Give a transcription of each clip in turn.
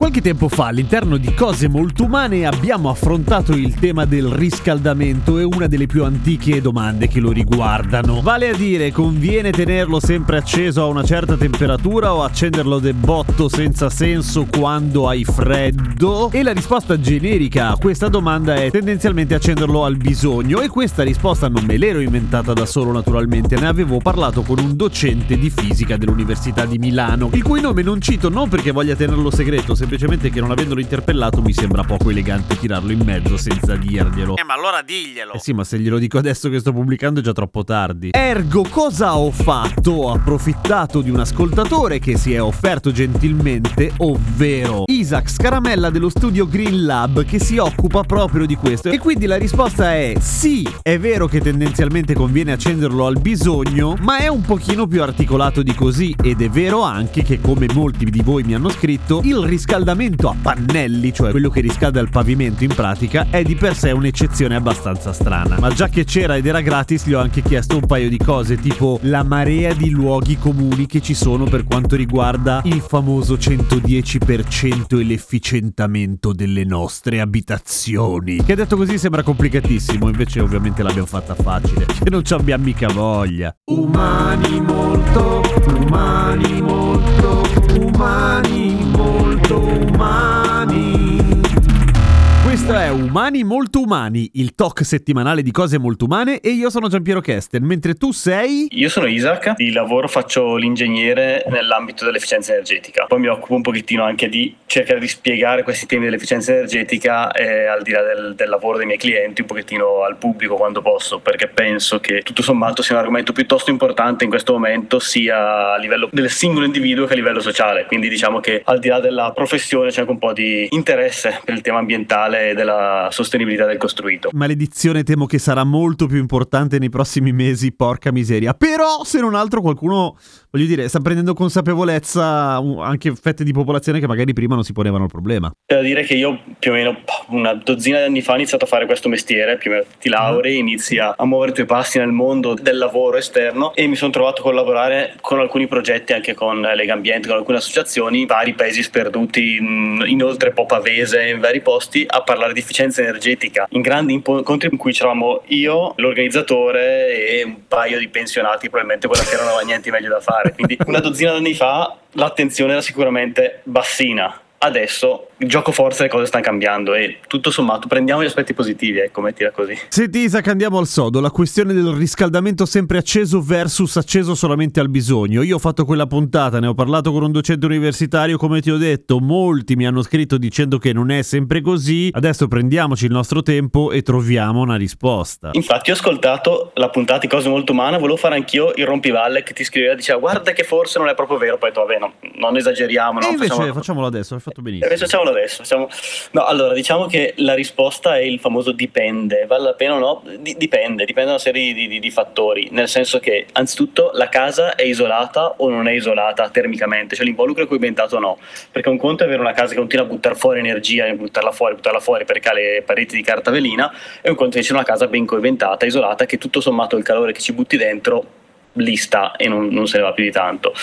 Qualche tempo fa all'interno di Cose Molto Umane abbiamo affrontato il tema del riscaldamento e una delle più antiche domande che lo riguardano. Vale a dire, conviene tenerlo sempre acceso a una certa temperatura o accenderlo de botto senza senso quando hai freddo? E la risposta generica a questa domanda è tendenzialmente accenderlo al bisogno e questa risposta non me l'ero inventata da solo naturalmente, ne avevo parlato con un docente di fisica dell'Università di Milano, il cui nome non cito non perché voglia tenerlo segreto, semplicemente che non avendolo interpellato mi sembra poco elegante tirarlo in mezzo senza dirglielo. Eh, ma allora diglielo. Eh sì, ma se glielo dico adesso che sto pubblicando è già troppo tardi. Ergo, cosa ho fatto? Ho approfittato di un ascoltatore che si è offerto gentilmente, ovvero Isaac Scaramella dello studio Green Lab che si occupa proprio di questo. E quindi la risposta è sì, è vero che tendenzialmente conviene accenderlo al bisogno, ma è un pochino più articolato di così ed è vero anche che come molti di voi mi hanno scritto, il riscaldamento riscaldamento a pannelli, cioè quello che riscalda il pavimento in pratica, è di per sé un'eccezione abbastanza strana. Ma già che c'era ed era gratis, gli ho anche chiesto un paio di cose, tipo la marea di luoghi comuni che ci sono per quanto riguarda il famoso 110% e l'efficientamento delle nostre abitazioni. Che detto così sembra complicatissimo, invece ovviamente l'abbiamo fatta facile, che non ci abbiamo mica voglia. Umani molto, umani molto, umani molto umani. Umani Molto Umani, il talk settimanale di cose molto umane e io sono Giampiero Kesten, mentre tu sei... Io sono Isaac, di lavoro faccio l'ingegnere nell'ambito dell'efficienza energetica, poi mi occupo un pochettino anche di cercare di spiegare questi temi dell'efficienza energetica eh, al di là del, del, lavoro dei miei clienti, un pochettino al pubblico quando posso, perché penso che tutto sommato sia un argomento piuttosto importante in questo momento sia a livello del singolo individuo che a livello sociale, quindi diciamo che al di là della professione c'è anche un po' di interesse per il tema ambientale e della sostenibilità del costruito. Maledizione temo che sarà molto più importante nei prossimi mesi, porca miseria. Però se non altro qualcuno, voglio dire, sta prendendo consapevolezza anche fette di popolazione che magari prima non si ponevano il problema. C'è da dire che io più o meno una dozzina di anni fa ho iniziato a fare questo mestiere, più o meno ti laurei, inizi a muovere i tuoi passi nel mondo del lavoro esterno e mi sono trovato a collaborare con alcuni progetti anche con Lega Ambiente, con alcune associazioni, vari paesi sperduti in, in oltre Popavese, in vari posti, a parlare di efficienza energetica in grandi incontri in cui c'eravamo io, l'organizzatore e un paio di pensionati, probabilmente quella sera non aveva niente meglio da fare. Quindi una dozzina di anni fa l'attenzione era sicuramente bassina. Adesso gioco forza le cose stanno cambiando e tutto sommato prendiamo gli aspetti positivi, ecco, mettila così. Senti Isaac, andiamo al sodo, la questione del riscaldamento sempre acceso versus acceso solamente al bisogno. Io ho fatto quella puntata, ne ho parlato con un docente universitario, come ti ho detto, molti mi hanno scritto dicendo che non è sempre così, adesso prendiamoci il nostro tempo e troviamo una risposta. Infatti ho ascoltato la puntata di Cose Molto Umane, volevo fare anch'io il rompivalle che ti scriveva, diceva guarda che forse non è proprio vero, poi ho detto vabbè no, non esageriamo. E no, invece facciamo... facciamolo adesso, hai fatto benissimo. Invece facciamolo adesso. Facciamo... No, allora, diciamo che la risposta è il famoso dipende. Vale la pena o no? D- dipende, dipende da una serie di, di, di, fattori. Nel senso che, anzitutto, la casa è isolata o non è isolata termicamente, cioè l'involucro è coibentato o no. Perché un conto è avere una casa che continua a buttare fuori energia, buttarla fuori, buttarla fuori perché ha le pareti di carta velina, e un conto invece una casa ben coibentata, isolata, che tutto sommato il calore che ci butti dentro lì sta e non, non, se ne va più di tanto.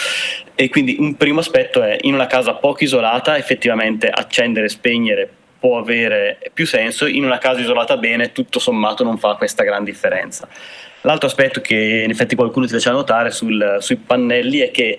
E quindi un primo aspetto è in una casa poco isolata effettivamente accendere e spegnere può avere più senso, in una casa isolata bene tutto sommato non fa questa gran differenza. L'altro aspetto che in effetti qualcuno ti faceva notare sul, sui pannelli è che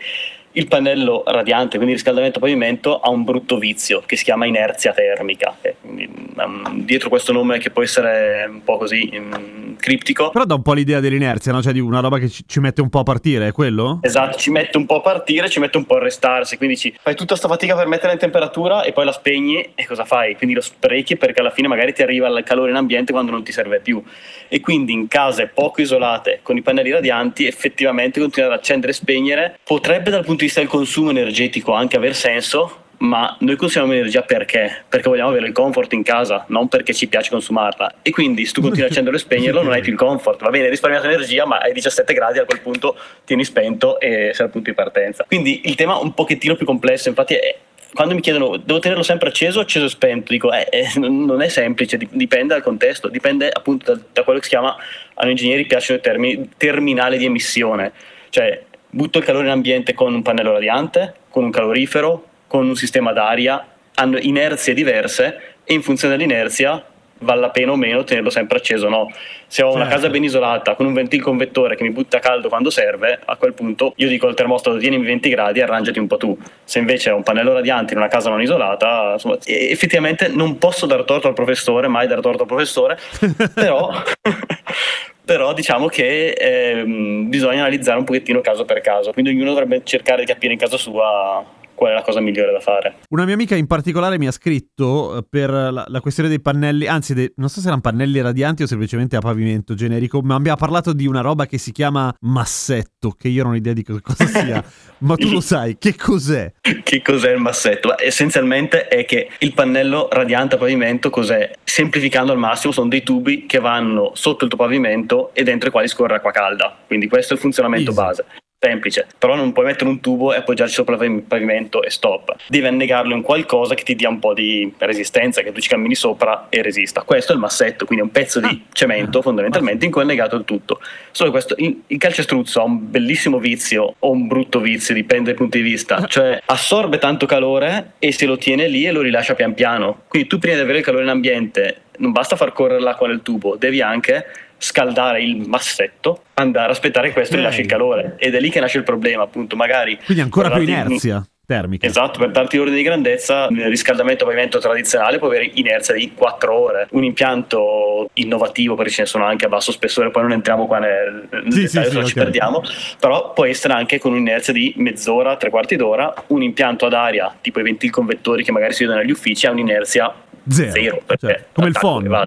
il pannello radiante, quindi riscaldamento pavimento, ha un brutto vizio che si chiama inerzia termica. Quindi, um, dietro questo nome che può essere un po' così um, criptico. Però dà un po' l'idea dell'inerzia, no? Cioè di una roba che ci, ci mette un po' a partire, è quello? Esatto, ci mette un po' a partire, ci mette un po' a restarsi, quindi ci fai tutta questa fatica per metterla in temperatura e poi la spegni e cosa fai? Quindi lo sprechi perché alla fine magari ti arriva il calore in ambiente quando non ti serve più. E quindi in case poco isolate con i pannelli radianti effettivamente continuare ad accendere e spegnere potrebbe dal punto di vista del consumo energetico anche aver senso, ma noi consumiamo energia perché? Perché vogliamo avere il comfort in casa, non perché ci piace consumarla. E quindi se tu continui a accenderlo e spegnerlo non hai più il comfort. Va bene, risparmiato energia, ma ai 17 gradi a quel punto tieni spento e sei al punto di partenza. Quindi il tema è un pochettino più complesso, infatti è, quando mi chiedono devo tenerlo sempre acceso o acceso e spento, dico eh, eh, non è semplice, dipende dal contesto, dipende appunto da, da quello che si chiama, a noi ingegneri piacciono i termini terminale di emissione, cioè butto il calore in ambiente con un pannello radiante, con un calorifero, con un sistema d'aria, hanno inerzie diverse e in funzione dell'inerzia vale la pena o meno tenerlo sempre acceso no. Se ho una certo. casa ben isolata con un ventil convettore che mi butta caldo quando serve, a quel punto io dico al termostato tienimi 20 gradi e arrangiati un po' tu. Se invece ho un pannello radiante in una casa non isolata, insomma, effettivamente non posso dar torto al professore, mai dar torto al professore, però però diciamo che eh, bisogna analizzare un pochettino caso per caso, quindi ognuno dovrebbe cercare di capire in casa sua qual è la cosa migliore da fare. Una mia amica in particolare mi ha scritto eh, per la, la questione dei pannelli, anzi de, non so se erano pannelli radianti o semplicemente a pavimento generico, ma abbiamo parlato di una roba che si chiama massetto, che io non ho idea di cosa sia, ma tu lo sai, che cos'è? che cos'è il massetto? essenzialmente è che il pannello radiante a pavimento cos'è? Semplificando al massimo sono dei tubi che vanno sotto il tuo pavimento e dentro i quali scorre acqua calda, quindi questo è il funzionamento Easy. base semplice, però non puoi mettere un tubo e appoggiarci sopra il pavimento e stop. Devi annegarlo in qualcosa che ti dia un po' di resistenza, che tu ci cammini sopra e resista. Questo è il massetto, quindi è un pezzo di ah. cemento fondamentalmente in cui è annegato il tutto. Solo questo, il, il calcestruzzo ha un bellissimo vizio o un brutto vizio, dipende dai punti di vista, cioè assorbe tanto calore e se lo tiene lì e lo rilascia pian piano. Quindi tu prima di avere il calore in ambiente non basta far correre l'acqua nel tubo, devi anche scaldare il massetto, andare a aspettare questo e rilascia il calore. Ed è lì che nasce il problema, appunto. Magari. Quindi ancora più inerzia. Termica. Esatto, per darti ordine di grandezza, il riscaldamento a pavimento tradizionale può avere inerzia di 4 ore. Un impianto innovativo, perché ce ne sono anche a basso spessore, poi non entriamo qua nel, nel sì, dettaglio, sì, sì, ci okay. perdiamo, però può essere anche con un'inerzia di mezz'ora, tre quarti d'ora. Un impianto ad aria, tipo i ventil convettori che magari si vedono negli uffici, ha un'inerzia zero, zero cioè, come il phon.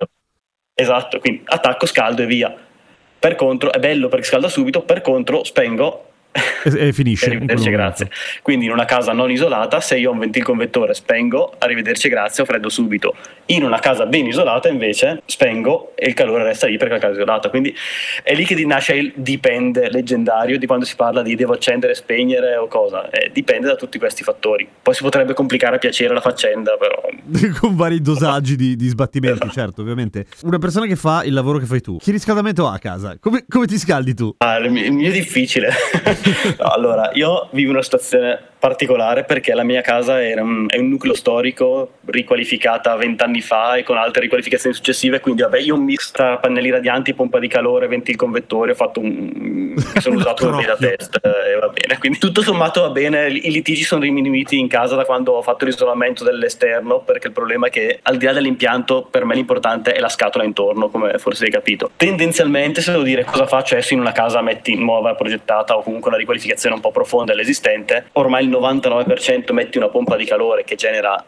Esatto, quindi attacco, scaldo e via. Per contro, è bello perché scalda subito, per contro spengo e, e finisce. arrivederci, grazie. Quindi in una casa non isolata, se io ho un ventil convettore spengo, arrivederci, grazie, ho freddo subito. In una casa ben isolata invece spengo e il calore resta lì perché la casa è isolata. Quindi è lì che nasce il dipende leggendario di quando si parla di devo accendere, spegnere o cosa. Eh, dipende da tutti questi fattori. Poi si potrebbe complicare a piacere la faccenda, però. Con vari dosaggi di, di sbattimenti, esatto. certo, ovviamente. Una persona che fa il lavoro che fai tu, che riscaldamento ha a casa? Come, come ti scaldi tu? Ah, il mio è difficile. allora, io vivo una situazione particolare perché la mia casa un, è un nucleo storico riqualificata vent'anni fa e con altre riqualificazioni successive, quindi vabbè io un mix tra pannelli radianti, pompa di calore, ventil convettori, ho fatto un... mi sono usato un da test e va bene, quindi tutto sommato va bene, i litigi sono diminuiti in casa da quando ho fatto l'isolamento dell'esterno perché il problema è che al di là dell'impianto per me l'importante è la scatola intorno, come forse hai capito. Tendenzialmente se devo dire cosa faccio adesso in una casa metti nuova, progettata o comunque una riqualificazione un po' profonda dell'esistente, ormai il 99% metti una pompa di calore che genera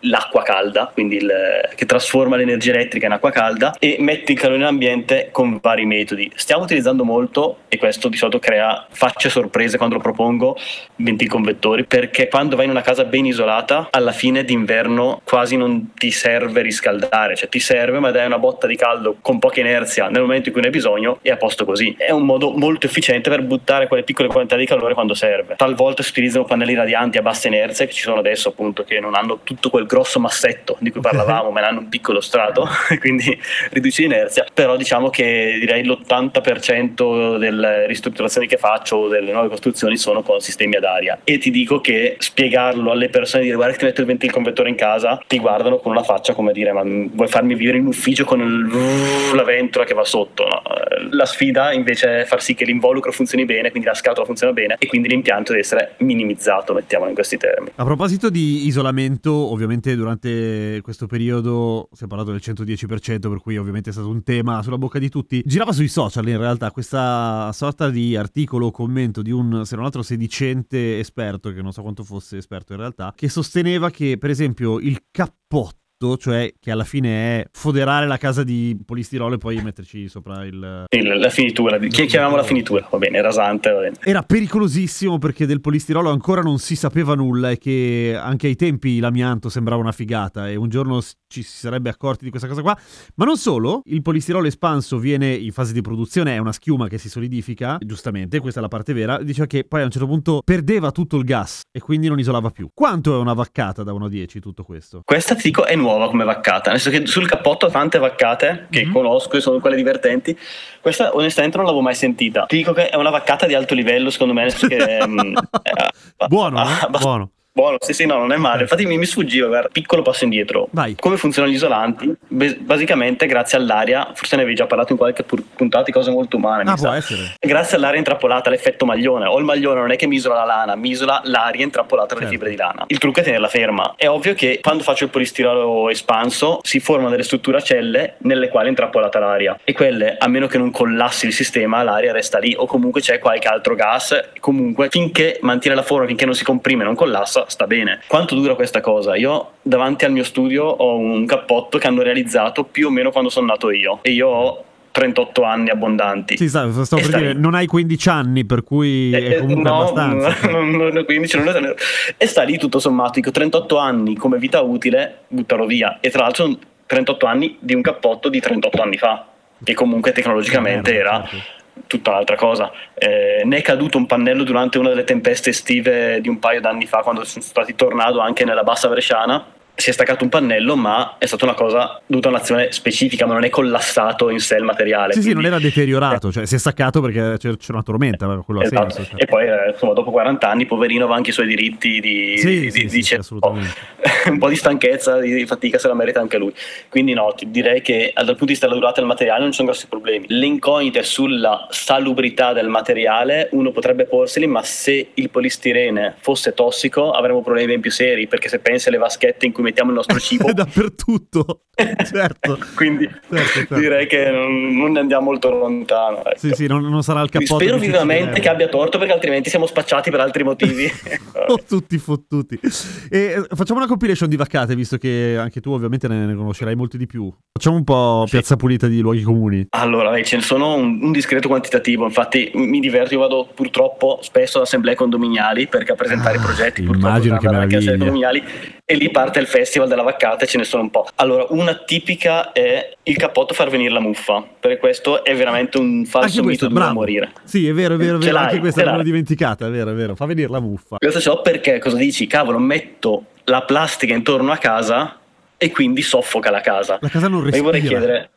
l'acqua calda, quindi il, che trasforma l'energia elettrica in acqua calda e metti il calore in ambiente con vari metodi. Stiamo utilizzando molto, e questo di solito crea facce sorprese quando lo propongo, ventil convettori, perché quando vai in una casa ben isolata, alla fine d'inverno quasi non ti serve riscaldare, cioè ti serve ma dai una botta di caldo con poca inerzia nel momento in cui ne hai bisogno e a posto così. È un modo molto efficiente per buttare quelle piccole quantità di calore quando serve. Talvolta si utilizzano pannelli radianti a bassa inerzia che ci sono adesso appunto che non hanno tutto quel grosso massetto di cui parlavamo ma ne hanno un piccolo strato quindi riduce l'inerzia però diciamo che direi l'80% delle ristrutturazioni che faccio delle nuove costruzioni sono con sistemi ad aria e ti dico che spiegarlo alle persone dire guarda che ti metto il ventil convettore in casa ti guardano con una faccia come dire ma vuoi farmi vivere in ufficio con il, la ventola che va sotto no? la sfida invece è far sì che l'involucro funzioni bene quindi la scatola funziona bene e quindi l'impianto deve essere minimizzato isolamizzato, mettiamolo in questi termini. A proposito di isolamento, ovviamente durante questo periodo si è parlato del 110%, per cui ovviamente è stato un tema sulla bocca di tutti. Girava sui social in realtà questa sorta di articolo o commento di un, se non altro, sedicente esperto, che non so quanto fosse esperto in realtà, che sosteneva che per esempio il cappotto cioè che alla fine è foderare la casa di polistirolo e poi metterci sopra il... la finitura, chiamiamo la finitura, va bene, rasante, va bene. Era pericolosissimo perché del polistirolo ancora non si sapeva nulla e che anche ai tempi l'amianto sembrava una figata e un giorno ci si sarebbe accorti di questa cosa qua. Ma non solo, il polistirolo espanso viene in fase di produzione, è una schiuma che si solidifica, giustamente, questa è la parte vera, diceva che poi a un certo punto perdeva tutto il gas e quindi non isolava più. Quanto è una vaccata da 1 a 10 tutto questo? Questa ti dico è nuova nuova come vaccata, nel senso che sul cappotto ho tante vaccate che mm-hmm. conosco e sono quelle divertenti. Questa onestamente non l'avevo mai sentita. Ti dico che è una vaccata di alto livello, secondo me. Che, um, buono, eh? buono. Buono, sì, sì, no, non è male. Infatti mi, mi sfuggiva, guarda, piccolo passo indietro. Vai. Come funzionano gli isolanti? Beh, basicamente, grazie all'aria, forse ne avevi già parlato in qualche puntata di cose molto umane. Ah, può sa. essere. Grazie all'aria intrappolata, l'effetto maglione. O il maglione non è che mi isola la lana, mi isola l'aria intrappolata dalle certo. fibre di lana. Il trucco è tenerla ferma. È ovvio che quando faccio il polistirolo espanso si formano delle strutture a celle nelle quali è intrappolata l'aria. E quelle, a meno che non collassi il sistema, l'aria resta lì. O comunque c'è qualche altro gas. Comunque, finché mantiene la forma, finché non si comprime, non collassa, sta bene. Quanto dura questa cosa? Io davanti al mio studio ho un cappotto che hanno realizzato più o meno quando sono nato io e io ho 38 anni abbondanti. Sì, stavo per dire, non hai 15 anni, per cui è eh, comunque no, abbastanza. Non, non, 15, non è... E sta lì tutto sommato, dico 38 anni come vita utile, buttarlo via. E tra l'altro sono 38 anni di un cappotto di 38 anni fa, che comunque tecnologicamente era... Certo tutta un'altra cosa. Eh, ne è caduto un pannello durante una delle tempeste estive di un paio d'anni fa, quando sono stati tornado anche nella bassa bresciana si è staccato un pannello, ma è stata una cosa dovuta a un'azione specifica, ma non è collassato in sé il materiale. Sì, quindi... sì, non era deteriorato, cioè si è staccato perché c'era una tormenta, quello esatto. ha senso. Cioè. E poi, eh, insomma, dopo 40 anni, poverino aveva anche i suoi diritti di... Sì, di, sì, di, sì, assolutamente. un po' di stanchezza, di fatica se la merita anche lui. Quindi no, ti direi che dal punto di vista della durata del materiale non ci sono grossi problemi. Le incognite sulla salubrità del materiale, uno potrebbe porseli, ma se il polistirene fosse tossico avremmo problemi ben più seri, perché se pensi alle vaschette in cui mettiamo il nostro cibo. dappertutto, certo. Quindi certo, certo. direi che non, non, ne andiamo molto lontano. Ecco. Sì, sì, non, non, sarà il cappotto. Spero vivamente che abbia torto perché altrimenti siamo spacciati per altri motivi. oh, tutti fottuti. E eh, facciamo una compilation di vaccate, visto che anche tu ovviamente ne, ne conoscerai molti di più. Facciamo un po' sì. piazza pulita di luoghi comuni. Allora, ce ne sono un, un, discreto quantitativo, infatti mi diverto, io vado purtroppo spesso ad assemblee condominiali perché a presentare ah, i progetti. Immagino che meraviglia. E lì parte il festival della vaccata e ce ne sono un po'. Allora, una tipica è il cappotto far venire la muffa, perché questo è veramente un falso mito da morire. Sì, è vero, è vero, è vero. anche questa l'ho dimenticata, è vero, è vero, fa venire la muffa. Questo so perché, cosa dici? Cavolo, metto la plastica intorno a casa e quindi soffoca la casa. La casa non respira. E vorrei chiedere...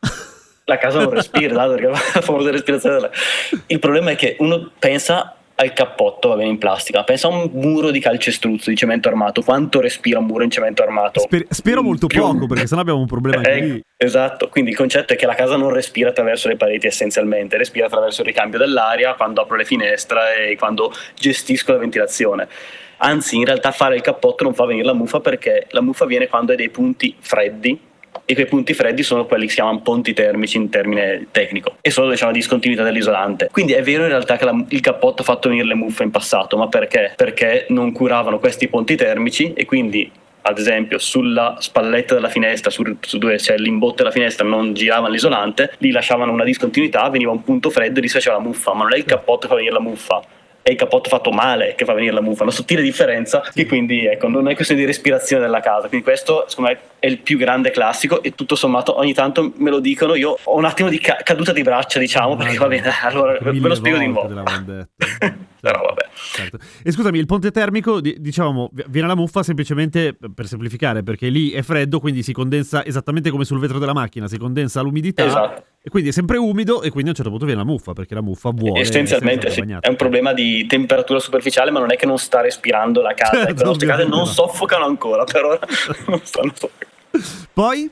La casa non respira, perché la famosa respirazione. Il problema è che uno pensa al cappotto va bene in plastica. Pensa a un muro di calcestruzzo di cemento armato. Quanto respira un muro in cemento armato? Sper- spero molto Più... poco, perché sennò abbiamo un problema eh, lì. Esatto, quindi il concetto è che la casa non respira attraverso le pareti essenzialmente, respira attraverso il ricambio dell'aria quando apro le finestre e quando gestisco la ventilazione. Anzi, in realtà fare il cappotto non fa venire la muffa perché la muffa viene quando hai dei punti freddi e quei punti freddi sono quelli che si chiamano ponti termici in termine tecnico e sono diciamo, la discontinuità dell'isolante. Quindi è vero in realtà che la, il cappotto ha fatto venire le muffe in passato, ma perché? Perché non curavano questi ponti termici e quindi ad esempio sulla spalletta della finestra, su, su dove c'è l'imbotto della finestra, non giravano l'isolante, lì lasciavano una discontinuità, veniva un punto freddo e lì si faceva la muffa, ma non è il cappotto che fa venire la muffa, è il cappotto fatto male che fa venire la muffa, una sottile differenza che quindi ecco, non è questione di respirazione della casa, quindi questo secondo me è il più grande classico e tutto sommato ogni tanto me lo dicono, io ho un attimo di ca- caduta di braccia diciamo, perché va bene, allora ve lo spiego di nuovo. Però vabbè. Certo. E scusami, il ponte termico, diciamo, viene la muffa semplicemente per semplificare, perché lì è freddo, quindi si condensa esattamente come sul vetro della macchina, si condensa l'umidità esatto. e quindi è sempre umido e quindi a un certo punto viene la muffa, perché la muffa vuole Essenzialmente sì, è un problema di temperatura superficiale, ma non è che non sta respirando la casa, certo, le nostre case non no. soffocano ancora, per ora non stanno soffocando. Poi?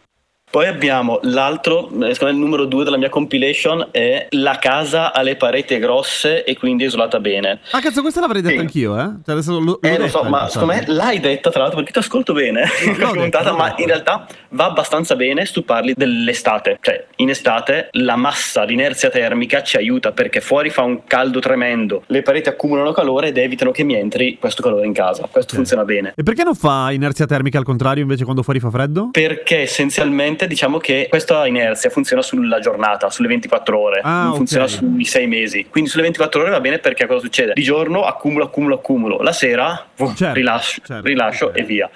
Poi abbiamo l'altro, eh, secondo me il numero due della mia compilation è la casa ha le pareti grosse e quindi isolata bene. Ah cazzo, questa l'avrei detta Sì. anch'io, eh? Cioè, adesso lo, Eh, lo so, ma passato. secondo me l'hai detta tra l'altro perché ti ascolto bene questa puntata, ma in realtà va abbastanza bene se tu parli dell'estate. Cioè, in estate la massa, l'inerzia termica ci aiuta perché fuori fa un caldo tremendo, le pareti accumulano calore ed evitano che mi entri questo calore in casa. Questo Ok. funziona bene. E perché non fa inerzia termica al contrario invece quando fuori fa freddo? Perché essenzialmente diciamo che questa inerzia funziona sulla giornata, sulle 24 ore, Ah, non funziona sui 6 mesi. Quindi sulle 24 ore va bene perché cosa succede? Di giorno accumulo, accumulo, accumulo, la sera Certo, rilascio, certo, rilascio ok. e via.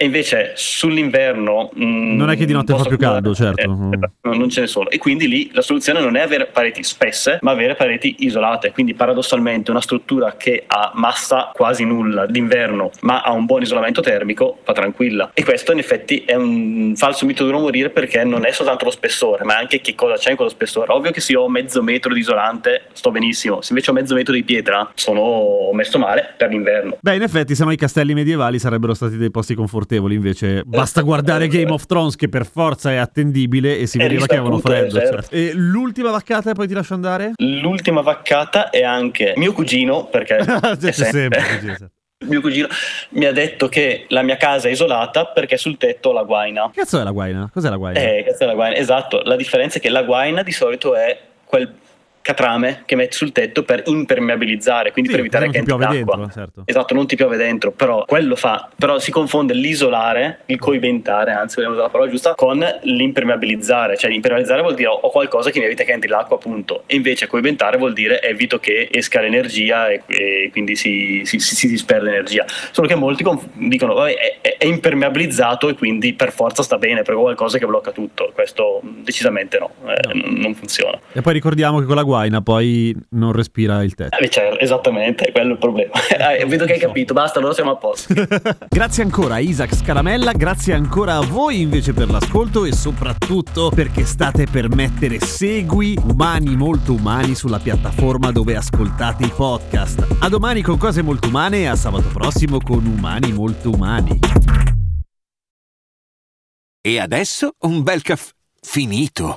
E invece sull'inverno... mm, Non è che di notte fa più caldo, certo. eh, no, non ce ne sono. E quindi lì la soluzione non è avere pareti spesse, ma avere pareti isolate. Quindi paradossalmente una struttura che ha massa quasi nulla d'inverno, ma ha un buon isolamento termico, va tranquilla. E questo in effetti è un falso mito duro morire perché non è soltanto lo spessore, ma anche che cosa c'è in quello spessore. Ovvio che se io ho mezzo metro di isolante sto benissimo, se invece ho mezzo metro di pietra sono messo male per l'inverno. Beh, in effetti, se no i castelli medievali sarebbero stati dei posti confortevoli. Invece, basta guardare Game of Thrones, che per forza è attendibile, e si vedeva che avevano freddo. eh, certo. E l'ultima vaccata, e poi ti lascio andare? L'ultima vaccata è anche mio cugino, perché C'è sempre- sempre. mio cugino mi ha detto che la mia casa è isolata perché sul tetto ho la guaina. Cazzo è la guaina? Cos'è la guaina? Eh, cazzo è la guaina. Esatto, la differenza è che la guaina di solito è quel catrame che metti sul tetto per impermeabilizzare, quindi Sì, per evitare che entri l'acqua. dentro, certo. Esatto, non ti piove dentro, però quello fa, però si confonde l'isolare, il coibentare, anzi vogliamo usare la parola giusta, con l'impermeabilizzare, cioè l'impermeabilizzare vuol dire ho qualcosa che mi evita che entri l'acqua appunto, e invece coibentare vuol dire evito che esca l'energia e, e quindi si, si, si- si disperde energia. Solo che molti conf- dicono vabbè è, è- impermeabilizzato e quindi per forza sta bene, perché è qualcosa che blocca tutto, questo decisamente no, eh, No. non- funziona. E poi ricordiamo che con la guaina poi non respira il tetto. Eh, certo, esattamente, è quello il problema. Eh, vedo che hai capito, basta, allora siamo a posto. grazie ancora a Isaac Scaramella, grazie ancora a voi invece per l'ascolto e soprattutto perché state per mettere segui umani molto umani sulla piattaforma dove ascoltate i podcast. A domani con cose molto umane e a sabato prossimo con umani molto umani. E adesso un bel caffè finito.